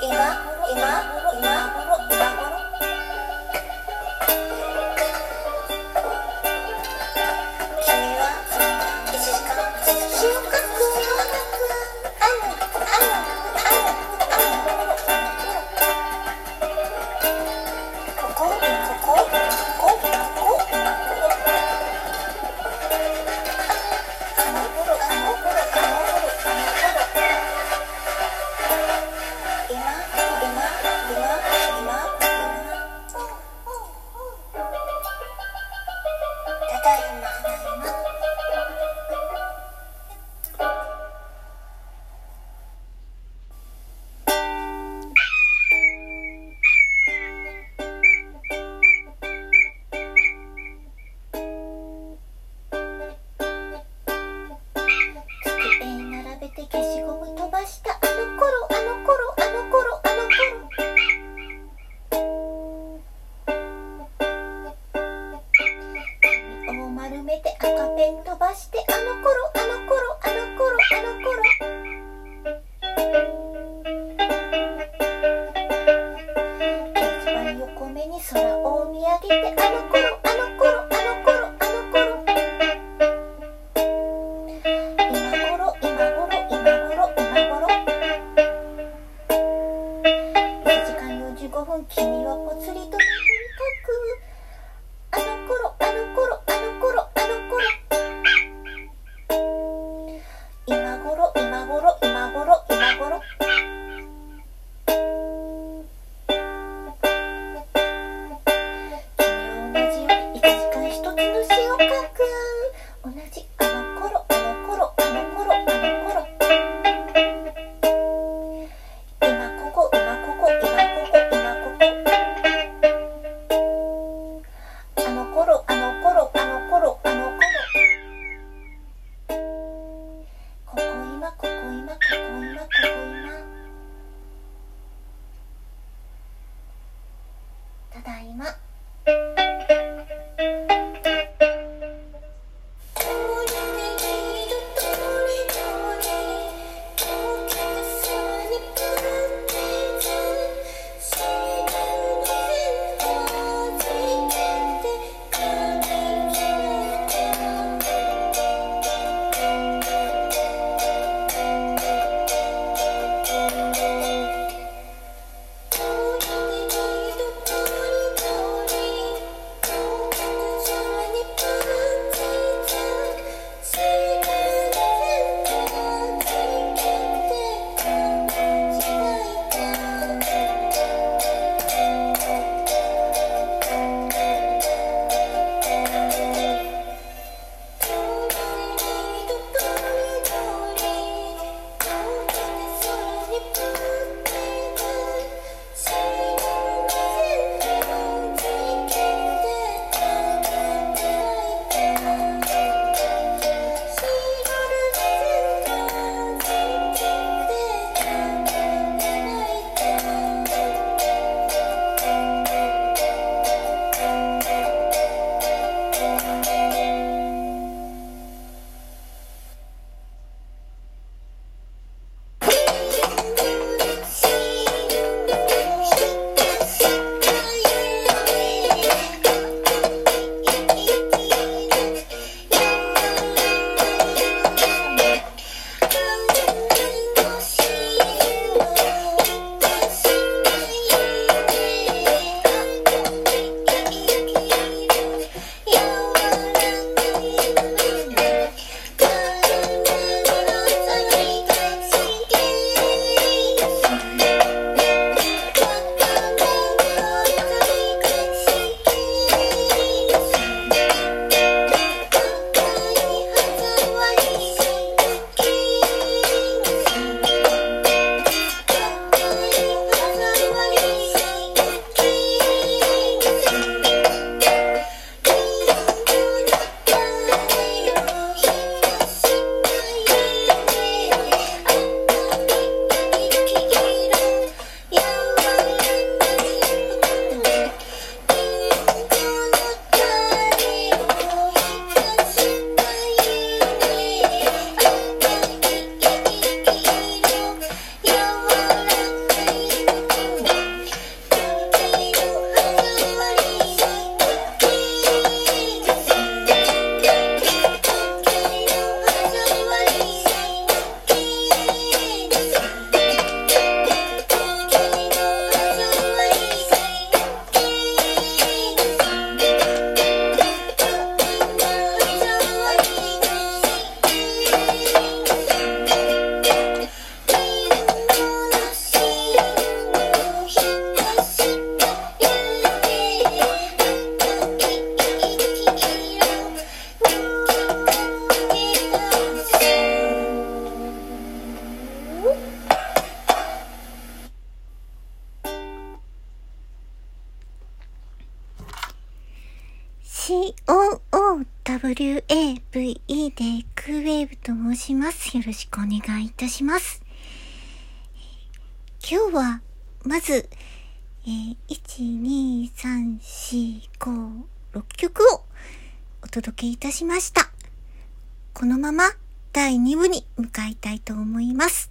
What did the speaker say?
今今今。て赤ペン飛ばしてあの頃あの頃クウェーブと申します。よろしくお願いいたします。今日は、まず、えー、1、2、3、4、5、6曲をお届けいたしました。このまま第2部に向かいたいと思います。